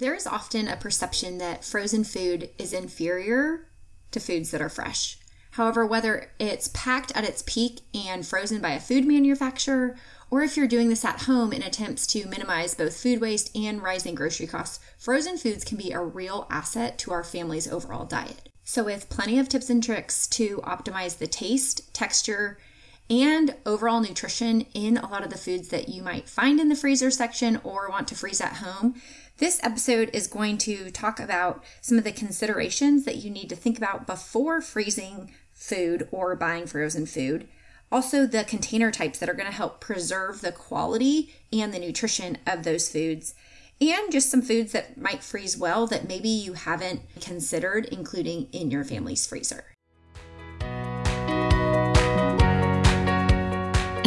There is often a perception that frozen food is inferior to foods that are fresh. However, whether it's packed at its peak and frozen by a food manufacturer, or if you're doing this at home in attempts to minimize both food waste and rising grocery costs, frozen foods can be a real asset to our family's overall diet. So, with plenty of tips and tricks to optimize the taste, texture, and overall nutrition in a lot of the foods that you might find in the freezer section or want to freeze at home, this episode is going to talk about some of the considerations that you need to think about before freezing food or buying frozen food. Also, the container types that are going to help preserve the quality and the nutrition of those foods. And just some foods that might freeze well that maybe you haven't considered including in your family's freezer.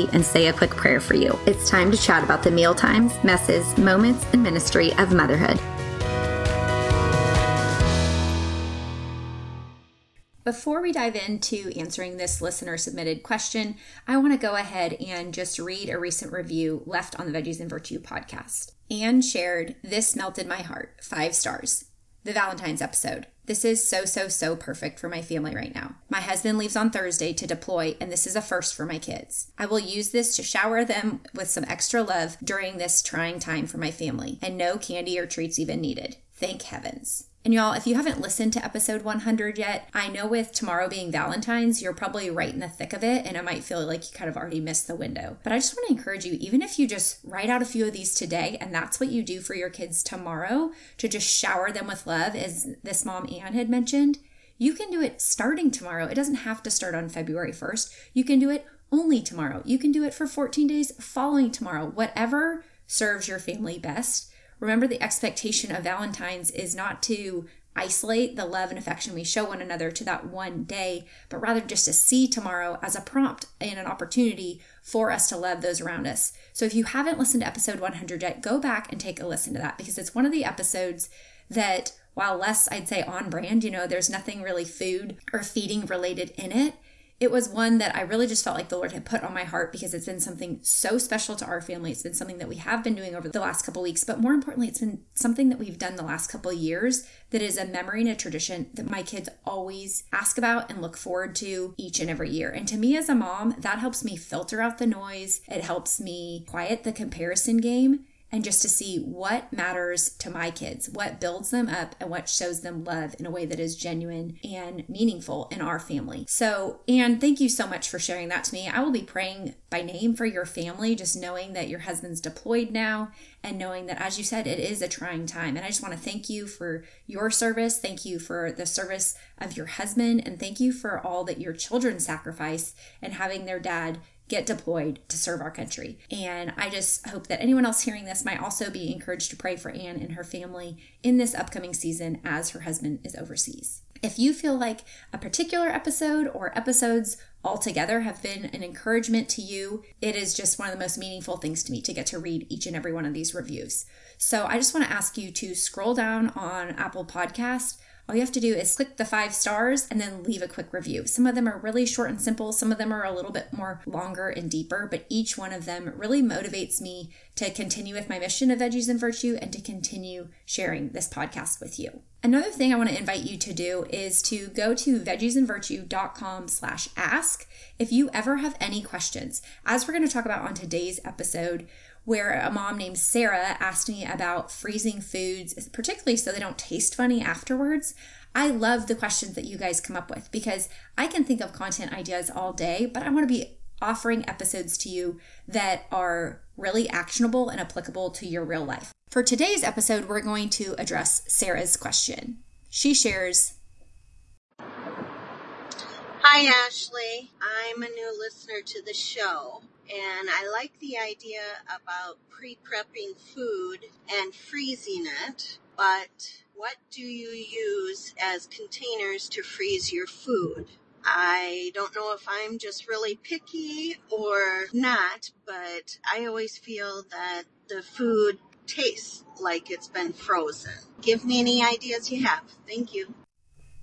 coffee and say a quick prayer for you. It's time to chat about the meal times, messes, moments, and ministry of motherhood. Before we dive into answering this listener submitted question, I want to go ahead and just read a recent review left on the Veggies and Virtue podcast. Anne shared, This melted my heart, five stars. The Valentine's episode. This is so, so, so perfect for my family right now. My husband leaves on Thursday to deploy, and this is a first for my kids. I will use this to shower them with some extra love during this trying time for my family, and no candy or treats even needed. Thank heavens. And y'all, if you haven't listened to episode 100 yet, I know with tomorrow being Valentine's, you're probably right in the thick of it, and it might feel like you kind of already missed the window. But I just want to encourage you, even if you just write out a few of these today, and that's what you do for your kids tomorrow, to just shower them with love, as this mom Anne had mentioned, you can do it starting tomorrow. It doesn't have to start on February 1st. You can do it only tomorrow. You can do it for 14 days following tomorrow, whatever serves your family best. Remember, the expectation of Valentine's is not to isolate the love and affection we show one another to that one day, but rather just to see tomorrow as a prompt and an opportunity for us to love those around us. So if you haven't listened to episode 100 yet, go back and take a listen to that because it's one of the episodes that, while less, I'd say, on brand, you know, there's nothing really food or feeding related in it it was one that I really just felt like the Lord had put on my heart because it's been something so special to our family. It's been something that we have been doing over the last couple weeks, but more importantly, it's been something that we've done the last couple years that is a memory and a tradition that my kids always ask about and look forward to each and every year. And to me as a mom, that helps me filter out the noise. It helps me quiet the comparison game Anne just to see what matters to my kids, what builds them up, and what shows them love in a way that is genuine and meaningful in our family. So, and thank you so much for sharing that to me. I will be praying by name for your family, just knowing that your husband's deployed now and knowing that, as you said, it is a trying time. And I just want to thank you for your service. Thank you for the service of your husband, and thank you for all that your children sacrifice and having their dad get deployed to serve our country. And I just hope that anyone else hearing this might also be encouraged to pray for Anne and her family in this upcoming season as her husband is overseas. If you feel like a particular episode or episodes altogether have been an encouragement to you, it is just one of the most meaningful things to me to get to read each and every one of these reviews. So I just want to ask you to scroll down on Apple Podcast all you have to do is click the five stars and then leave a quick review. Some of them are really short and simple, some of them are a little bit more longer and deeper, but each one of them really motivates me to continue with my mission of Veggies and Virtue and to continue sharing this podcast with you. Another thing I want to invite you to do is to go to veggiesandvirtue.com slash ask if you ever have any questions. As we're going to talk about on today's episode, where a mom named Sarah asked me about freezing foods, particularly so they don't taste funny afterwards. I love the questions that you guys come up with because I can think of content ideas all day, but I want to be offering episodes to you that are really actionable and applicable to your real life. For today's episode, we're going to address Sarah's question. She shares Hi, Ashley. I'm a new listener to the show, and I like the idea about pre prepping food and freezing it. but what do you use as containers to freeze your food? I don't know if I'm just really picky or not, but I always feel that the food tastes like it's been frozen. Give me any ideas you have. Thank you.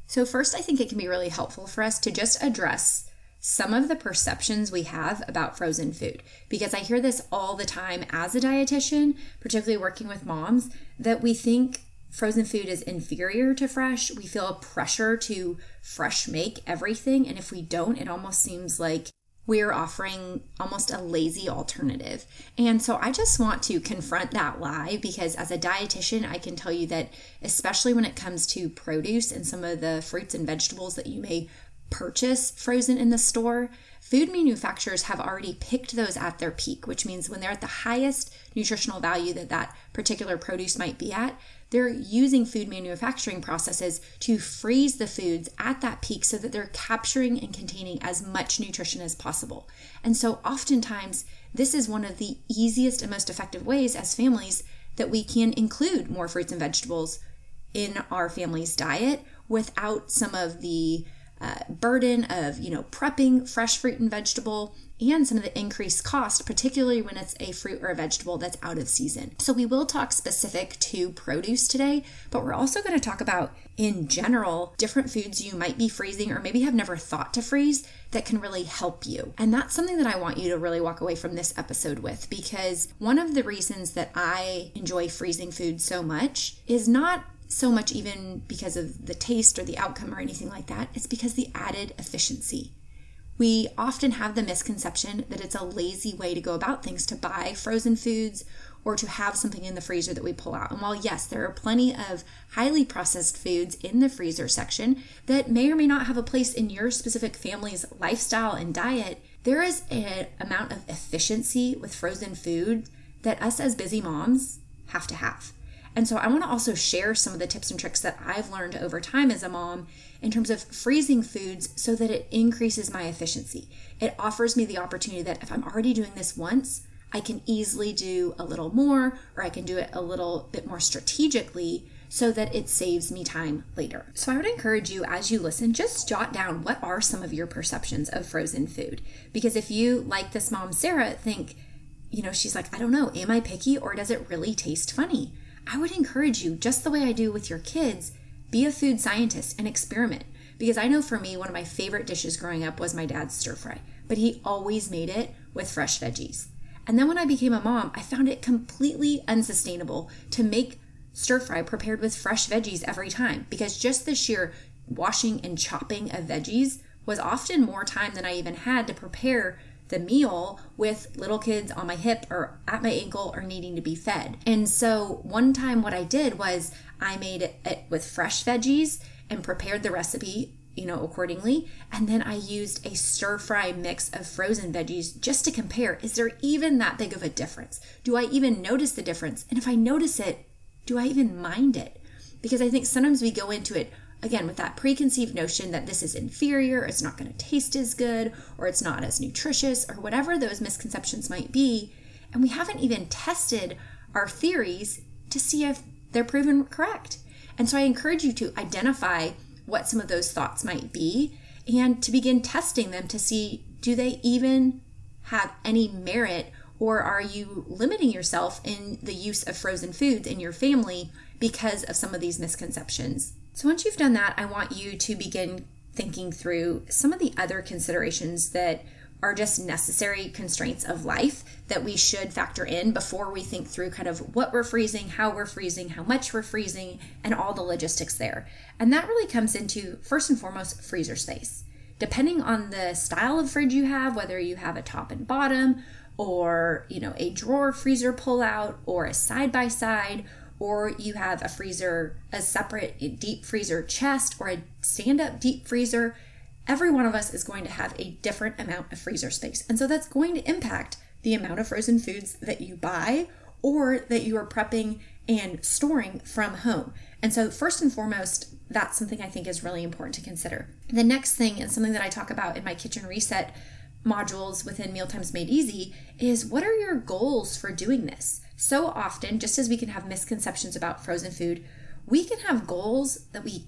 So, first, I think it can be really helpful for us to just address some of the perceptions we have about frozen food because I hear this all the time as a dietitian, particularly working with moms, that we think frozen food is inferior to fresh. We feel a pressure to fresh make everything. And if we don't, it almost seems like we're offering almost a lazy alternative. And so I just want to confront that lie because as a dietitian, I can tell you that, especially when it comes to produce and some of the fruits and vegetables that you may purchase frozen in the store, food manufacturers have already picked those at their peak, which means when they're at the highest nutritional value that that particular produce might be at, they're using food manufacturing processes to freeze the foods at that peak so that they're capturing and containing as much nutrition as possible. And so, oftentimes, this is one of the easiest and most effective ways as families that we can include more fruits and vegetables in our family's diet without some of the uh, burden of you know prepping fresh fruit and vegetable and some of the increased cost particularly when it's a fruit or a vegetable that's out of season. So we will talk specific to produce today but we're also going to talk about in general different foods you might be freezing or maybe have never thought to freeze that can really help you. And that's something that i want you to really walk away from this episode with because one of the reasons that i enjoy freezing food so much is not so much even because of the taste or the outcome or anything like that. It's because the added efficiency. We often have the misconception that it's a lazy way to go about things to buy frozen foods or to have something in the freezer that we pull out. And while, yes, there are plenty of highly processed foods in the freezer section that may or may not have a place in your specific family's lifestyle and diet, there is an amount of efficiency with frozen food that us as busy moms have to have. And so I want to also share some of the tips and tricks that I've learned over time as a mom in terms of freezing foods so that it increases my efficiency. It offers me the opportunity that if I'm already doing this once, I can easily do a little more or I can do it a little bit more strategically so that it saves me time later. So I would encourage you as you listen, just jot down what are some of your perceptions of frozen food. Because if you, like this mom, Sarah, think, you know, she's like, I don't know, am I picky or does it really taste funny? I would encourage you, just the way I do with your kids, be a food scientist and experiment. Because I know for me, one of my favorite dishes growing up was my dad's stir fry, but he always made it with fresh veggies. And then when I became a mom, I found it completely unsustainable to make stir fry prepared with fresh veggies every time because just the sheer washing and chopping of veggies was often more time than I even had to prepare the meal with little kids on my hip or at my ankle or needing to be fed. And so one time what I did was I made it with fresh veggies and prepared the recipe you know, accordingly. And then I used a stir fry mix of frozen veggies just to compare. Is there even that big of a difference? Do I even notice the difference? And if I notice it, do I even mind it? Because I think sometimes we go into it again with that preconceived notion that this is inferior, it's not going to taste as good, or it's not as nutritious, or whatever those misconceptions might be. And we haven't even tested our theories to see if they're proven correct. And so I encourage you to identify what some of those thoughts might be and to begin testing them to see do they even have any merit or are you limiting yourself in the use of frozen foods in your family because of some of these misconceptions? So once you've done that, I want you to begin thinking through some of the other considerations that are just necessary constraints of life that we should factor in before we think through kind of what we're freezing, how we're freezing, how much we're freezing, and all the logistics there. And that really comes into first and foremost freezer space. Depending on the style of fridge you have, whether you have a top and bottom or, you know, a drawer freezer pull out or a side by side or you have a freezer, a separate deep freezer chest, or a stand up deep freezer, every one of us is going to have a different amount of freezer space. And so that's going to impact the amount of frozen foods that you buy or that you are prepping and storing from home. And so, first and foremost, that's something I think is really important to consider. The next thing, and something that I talk about in my kitchen reset modules within Mealtimes Made Easy, is what are your goals for doing this? So often, just as we can have misconceptions about frozen food, we can have goals that we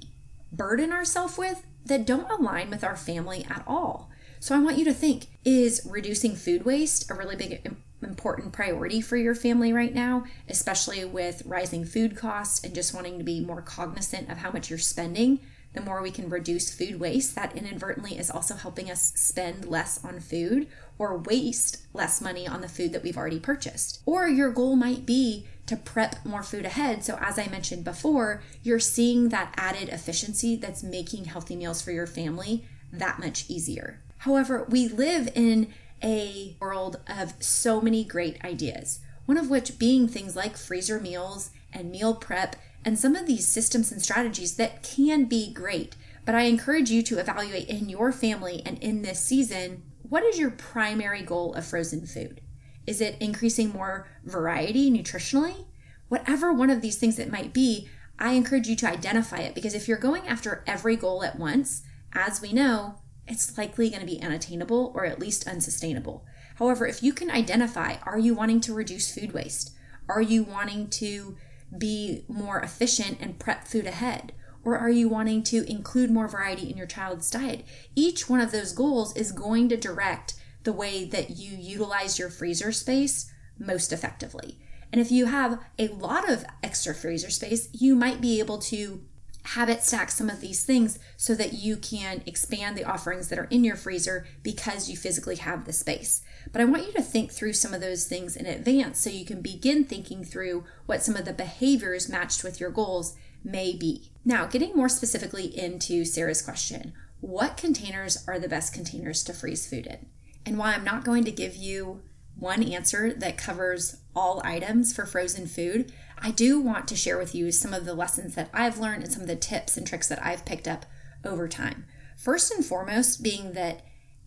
burden ourselves with that don't align with our family at all. So I want you to think is reducing food waste a really big important priority for your family right now, especially with rising food costs and just wanting to be more cognizant of how much you're spending? The more we can reduce food waste, that inadvertently is also helping us spend less on food or waste less money on the food that we've already purchased. Or your goal might be to prep more food ahead. So, as I mentioned before, you're seeing that added efficiency that's making healthy meals for your family that much easier. However, we live in a world of so many great ideas, one of which being things like freezer meals and meal prep and some of these systems and strategies that can be great. But I encourage you to evaluate in your family and in this season what is your primary goal of frozen food? Is it increasing more variety nutritionally? Whatever one of these things it might be, I encourage you to identify it because if you're going after every goal at once, as we know, it's likely going to be unattainable or at least unsustainable. However, if you can identify are you wanting to reduce food waste? Are you wanting to be more efficient and prep food ahead? Or are you wanting to include more variety in your child's diet? Each one of those goals is going to direct the way that you utilize your freezer space most effectively. And if you have a lot of extra freezer space, you might be able to habit stack some of these things so that you can expand the offerings that are in your freezer because you physically have the space. But I want you to think through some of those things in advance so you can begin thinking through what some of the behaviors matched with your goals may be. Now, getting more specifically into Sarah's question what containers are the best containers to freeze food in? And why I'm not going to give you one answer that covers all items for frozen food, I do want to share with you some of the lessons that I've learned and some of the tips and tricks that I've picked up over time. First and foremost, being that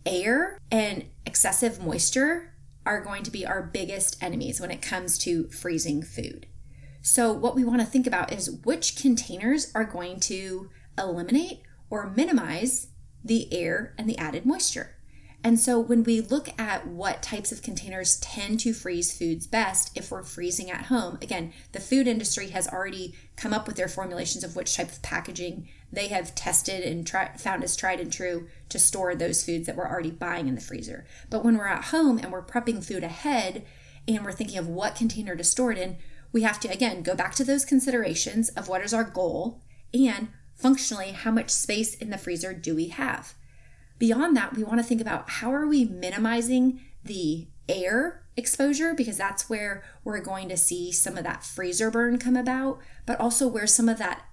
air and excessive moisture are going to be our biggest enemies when it comes to freezing food. So, what we want to think about is which containers are going to eliminate or minimize the air and the added moisture. And so when we look at what types of containers tend to freeze foods best if we're freezing at home, again, the food industry has already come up with their formulations of which type of packaging they have tested and try, found as tried and true to store those foods that we're already buying in the freezer. But when we're at home and we're prepping food ahead and we're thinking of what container to store it in, we have to again go back to those considerations of what is our goal and functionally how much space in the freezer do we have. Beyond that, we want to think about how are we minimizing the air exposure because that's where we're going to see some of that freezer burn come about, but also where some of that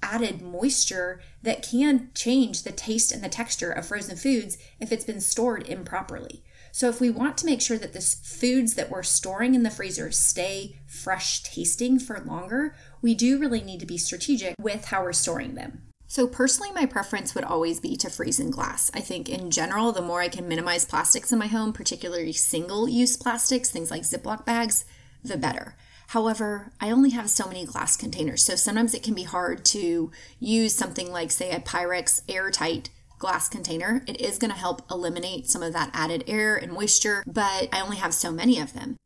added moisture that can change the taste and the texture of frozen foods if it's been stored improperly. So, if we want to make sure that the foods that we're storing in the freezer stay fresh tasting for longer, we do really need to be strategic with how we're storing them. So, personally, my preference would always be to freeze in glass. I think in general, the more I can minimize plastics in my home, particularly single use plastics, things like Ziploc bags, the better. However, I only have so many glass containers, so sometimes it can be hard to use something like, say, a Pyrex airtight glass container. It is going to help eliminate some of that added air and moisture, but I only have so many of them.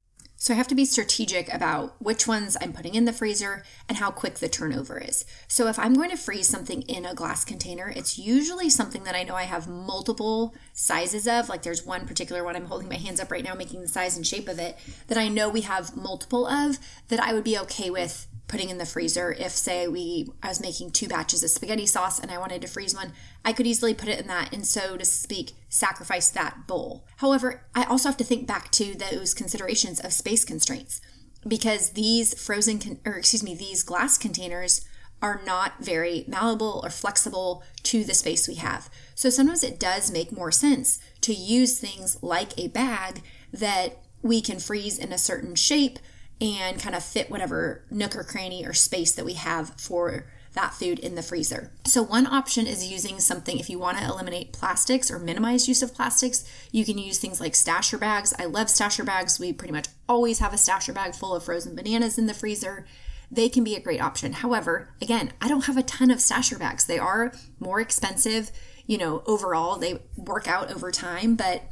So I have to be strategic about which ones I'm putting in the freezer and how quick the turnover is. So if I'm going to freeze something in a glass container, it's usually something that I know I have multiple sizes of. Like there's one particular one I'm holding my hands up right now, making the size and shape of it, that I know we have multiple of that I would be okay with putting in the freezer if say we I was making two batches of spaghetti sauce and I wanted to freeze one, I could easily put it in that and so to speak sacrifice that bowl. However, I also have to think back to those considerations of space constraints because these frozen con- or excuse me, these glass containers are not very malleable or flexible to the space we have. So sometimes it does make more sense to use things like a bag that we can freeze in a certain shape and kind of fit whatever nook or cranny or space that we have for that food in the freezer. So, one option is using something if you want to eliminate plastics or minimize use of plastics, you can use things like stasher bags. I love stasher bags. We pretty much always have a stasher bag full of frozen bananas in the freezer. They can be a great option. However, again, I don't have a ton of stasher bags. They are more expensive, you know, overall, they work out over time, but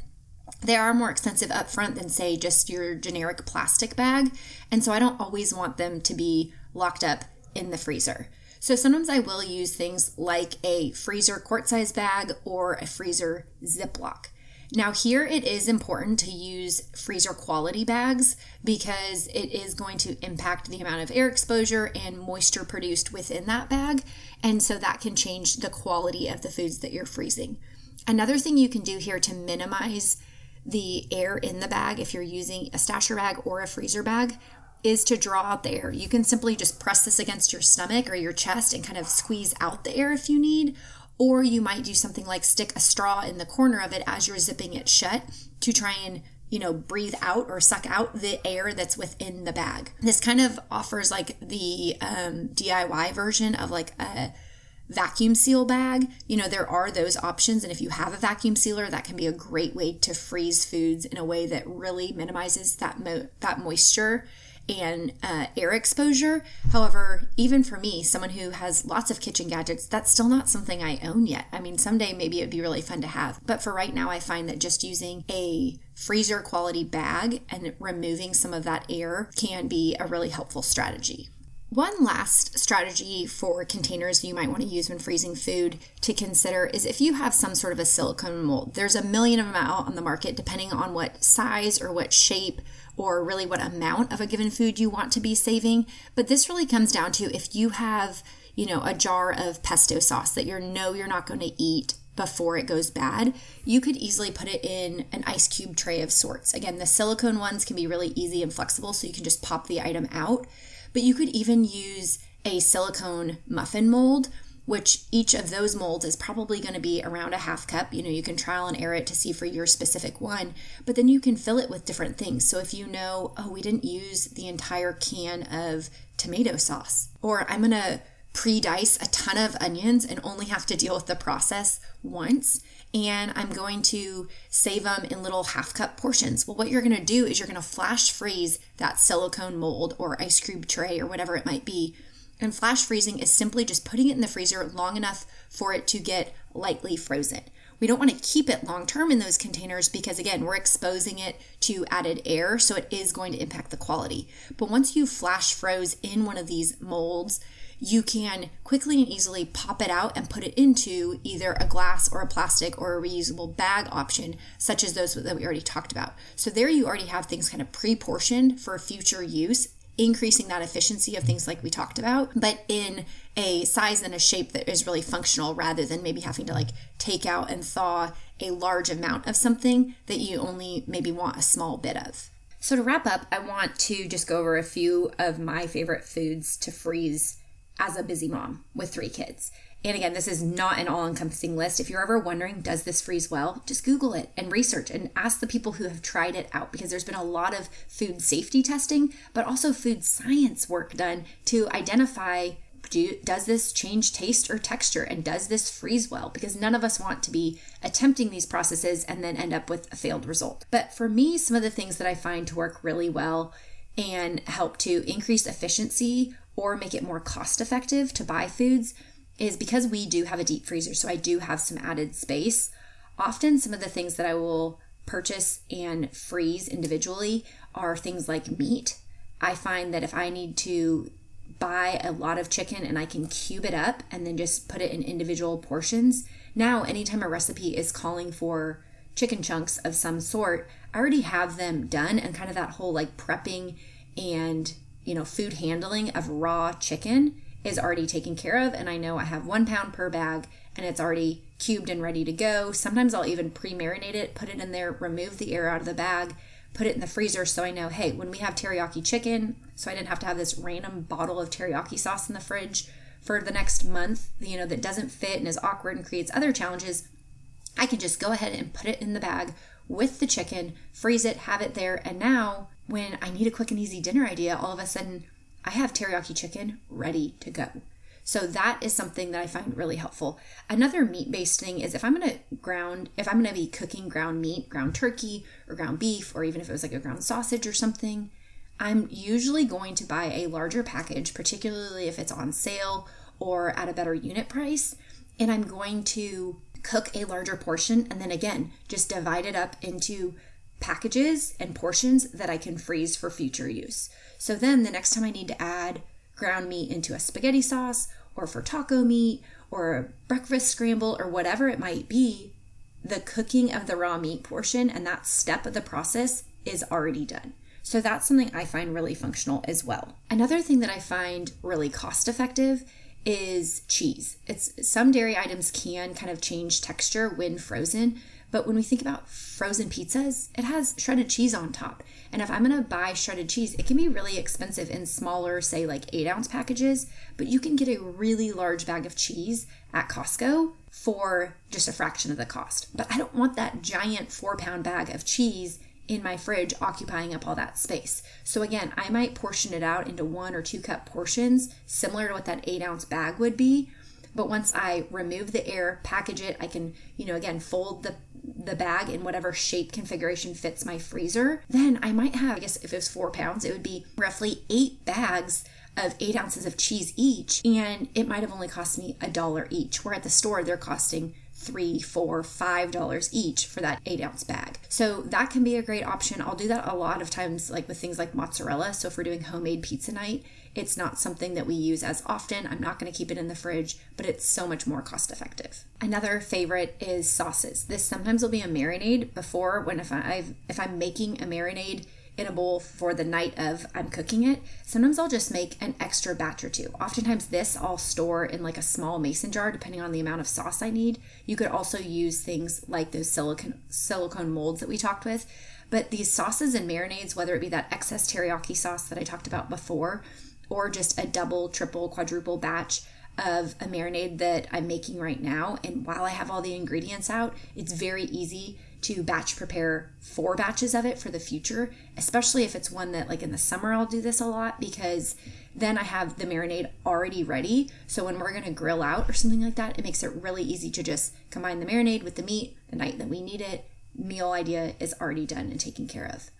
they are more expensive upfront than say just your generic plastic bag and so i don't always want them to be locked up in the freezer So sometimes I will use things like a freezer quart size bag or a freezer Ziploc. Now, here it is important to use freezer quality bags because it is going to impact the amount of air exposure and moisture produced within that bag. And so that can change the quality of the foods that you're freezing. Another thing you can do here to minimize the air in the bag, if you're using a stasher bag or a freezer bag, is to draw out the air. You can simply just press this against your stomach or your chest and kind of squeeze out the air if you need. Or you might do something like stick a straw in the corner of it as you're zipping it shut to try and you know, breathe out or suck out the air that's within the bag. This kind of offers like the um, DIY version of like a vacuum seal bag. You know, there are those options. And if you have a vacuum sealer, that can be a great way to freeze foods in a way that really minimizes that, mo- that moisture and uh, air exposure. However, even for me, someone who has lots of kitchen gadgets, that's still not something I own yet. I mean, someday maybe it'd be really fun to have. But for right now, I find that just using a freezer quality bag and removing some of that air can be a really helpful strategy. One last strategy for containers you might want to use when freezing food to consider is if you have some sort of a silicone mold. There's a million of them out on the market, depending on what size or what shape or really what amount of a given food you want to be saving. But this really comes down to if you have, you know, a jar of pesto sauce that you know you're not going to eat before it goes bad, you could easily put it in an ice cube tray of sorts. Again, the silicone ones can be really easy and flexible, so you can just pop the item out. But you could even use a silicone muffin mold, which each of those molds is probably going to be around a half cup. You know, you can trial and error it to see for your specific one, but then you can fill it with different things. So if you know, oh, we didn't use the entire can of tomato sauce, or I'm going to pre dice a ton of onions and only have to deal with the process once. And I'm going to save them in little half cup portions. Well, what you're going to do is you're going to flash freeze that silicone mold or ice cube tray or whatever it might be. And flash freezing is simply just putting it in the freezer long enough for it to get lightly frozen. We don't want to keep it long term in those containers because, again, we're exposing it to added air, so it is going to impact the quality. But once you flash froze in one of these molds, you can quickly and easily pop it out and put it into either a glass or a plastic or a reusable bag option, such as those that we already talked about. So there you already have things kind of pre portioned for future use increasing that efficiency of things like we talked about, but in a size and a shape that is really functional rather than maybe having to like take out and thaw a large amount of something that you only maybe want a small bit of. So, to wrap up, I want to just go over a few of my favorite foods to freeze as a busy mom with three kids. And again, this is not an all encompassing list. If you're ever wondering, does this freeze well? Just Google it and research and ask the people who have tried it out because there's been a lot of food safety testing, but also food science work done to identify do, does this change taste or texture and does this freeze well? Because none of us want to be attempting these processes and then end up with a failed result. But for me, some of the things that I find to work really well and help to increase efficiency or make it more cost effective to buy foods is because we do have a deep freezer, so I do have some added space. Often, some of the things that I will purchase and freeze individually are things like meat. I find that if I need to buy a lot of chicken and I can cube it up and then just put it in individual portions, now anytime a recipe is calling for chicken chunks of some sort, I already have them done and kind of that whole like prepping and you know food handling of raw chicken is already taken care of and I know I have one pound per bag and it's already cubed and ready to go. Sometimes I'll even pre-marinate it, put it in there, remove the air out of the bag, put it in the freezer so I know, hey, when we have teriyaki chicken, so I didn't have to have this random bottle of teriyaki sauce in the fridge for the next month, you know, that doesn't fit and is awkward and creates other challenges, I can just go ahead and put it in the bag with the chicken, freeze it, have it there, and now when I need a quick and easy dinner idea, all of a sudden I have teriyaki chicken ready to go. So that is something that I find really helpful. Another meat based thing is if I'm to ground, if I'm to be cooking ground meat, ground turkey, or ground beef, or even if it was like a ground sausage or something, I'm usually going to buy a larger package, particularly if it's on sale or at a better unit price. And I'm going to cook a larger portion and then again, just divide it up into packages and portions that I can freeze for future use. So then the next time I need to add ground meat into a spaghetti sauce or for taco meat or a breakfast scramble or whatever it might be, the cooking of the raw meat portion and that step of the process is already done. So that's something I find really functional as well. Another thing that I find really cost effective is cheese. It's some dairy items can kind of change texture when frozen, but when we think about frozen pizzas, it has shredded cheese on top. And if I'm gonna buy shredded cheese, it can be really expensive in smaller, say like eight ounce packages, but you can get a really large bag of cheese at Costco for just a fraction of the cost. But I don't want that giant four pound bag of cheese in my fridge occupying up all that space. So again, I might portion it out into one or two cup portions, similar to what that eight ounce bag would be. But once I remove the air, package it, I can, you know, again, fold the the bag in whatever shape configuration fits my freezer, then I might have, I guess if it was four pounds, it would be roughly eight bags of eight ounces of cheese each, and it might have only cost me a dollar each. Where at the store, they're costing three, four, five dollars each for that eight ounce bag. So that can be a great option. I'll do that a lot of times, like with things like mozzarella. So if we're doing homemade pizza night, it's not something that we use as often. I'm not going to keep it in the fridge, but it's so much more cost effective. Another favorite is sauces. This sometimes will be a marinade before when if I if I'm making a marinade in a bowl for the night of I'm cooking it. Sometimes I'll just make an extra batch or two. Oftentimes, this I'll store in like a small mason jar, depending on the amount of sauce I need. You could also use things like those silicone silicone molds that we talked with. But these sauces and marinades, whether it be that excess teriyaki sauce that I talked about before, or just a double, triple, quadruple batch of a marinade that I'm making right now. And while I have all the ingredients out, it's very easy to batch prepare four batches of it for the future, especially if it's one that, like in the summer, I'll do this a lot because then I have the marinade already ready. So when we're gonna grill out or something like that, it makes it really easy to just combine the marinade with the meat the night that we need it. Meal idea is already done and taken care of.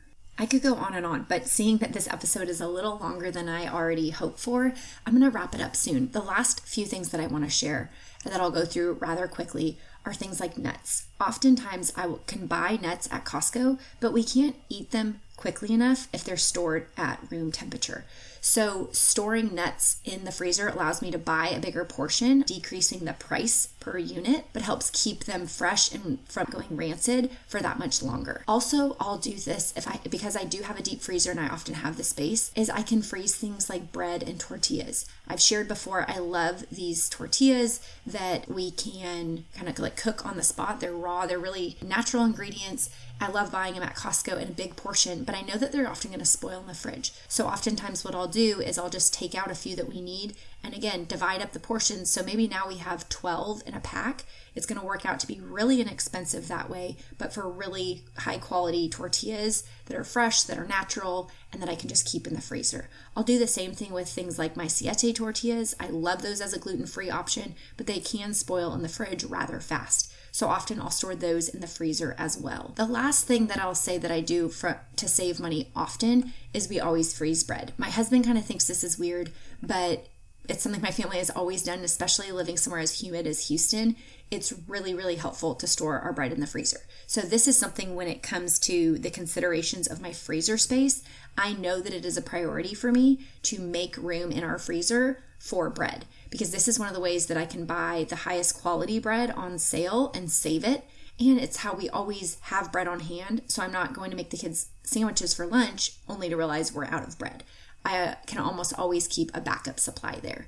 I could go on and on, but seeing that this episode is a little longer than I already hoped for, I'm going to wrap it up soon. The last few things that I want to share and that I'll go through rather quickly are things like nuts. Oftentimes, I can buy nuts at Costco, but we can't eat them quickly enough if they're stored at room temperature. So, storing nuts in the freezer allows me to buy a bigger portion, decreasing the price per unit, but helps keep them fresh and from going rancid for that much longer. Also, I'll do this if I because I do have a deep freezer and I often have the space, is I can freeze things like bread and tortillas. I've shared before I love these tortillas that we can kind of like cook on the spot. They're raw, they're really natural ingredients I love buying them at Costco in a big portion, but I know that they're often going to spoil in the fridge. So oftentimes what I'll do is I'll just take out a few that we need and again divide up the portions. So maybe now we have 12 in a pack. It's going to work out to be really inexpensive that way, but for really high quality tortillas that are fresh, that are natural, and that I can just keep in the freezer. I'll do the same thing with things like my siete tortillas. I love those as a gluten free option, but they can spoil in the fridge rather fast. So often I'll store those in the freezer as well. The last thing that I'll say that I do for to save money often is we always freeze bread. My husband kind of thinks this is weird, but it's something my family has always done, especially living somewhere as humid as Houston. It's really, really helpful to store our bread in the freezer. So, this is something when it comes to the considerations of my freezer space, I know that it is a priority for me to make room in our freezer for bread because this is one of the ways that I can buy the highest quality bread on sale and save it. And it's how we always have bread on hand. So I'm not going to make the kids sandwiches for lunch only to realize we're out of bread. I uh, can almost always keep a backup supply there.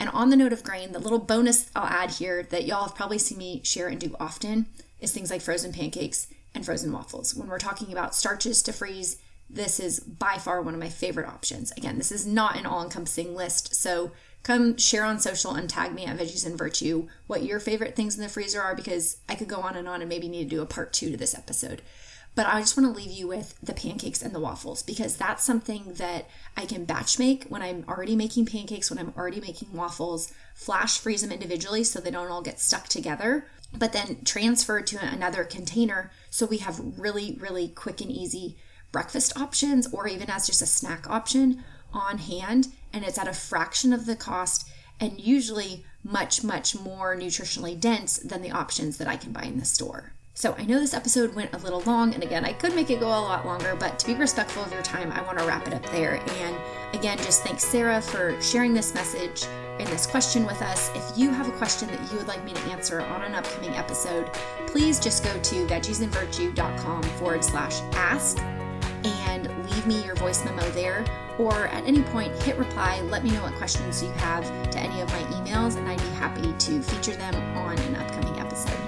And on the note of grain, the little bonus I'll add here that y'all have probably seen me share and do often is things like frozen pancakes and frozen waffles. When we're talking about starches to freeze, this is by far one of my favorite options. Again, this is not an all encompassing list, so come share on social and tag me at Veggies and Virtue what your favorite things in the freezer are because I could go on and on and maybe need to do a part two to this episode. But I just want to leave you with the pancakes and the waffles because that's something that I can batch make when I'm already making pancakes, when I'm already making waffles, flash freeze them individually so they don't all get stuck together, but then transfer to another container so we have really, really quick and easy breakfast options or even as just a snack option on hand and it's at a fraction of the cost and usually much, much more nutritionally dense than the options that I can buy in the store. So I know this episode went a little long, and again, I could make it go a lot longer, but to be respectful of your time, I want to wrap it up there. And again, just thanks Sarah for sharing this message and this question with us. If you have a question that you would like me to answer on an upcoming episode, please just go to veggiesandvirtue.com forward slash ask and leave me your voice memo there. Or at any point, hit reply, let me know what questions you have to any of my emails, and I'd be happy to feature them on an upcoming episode.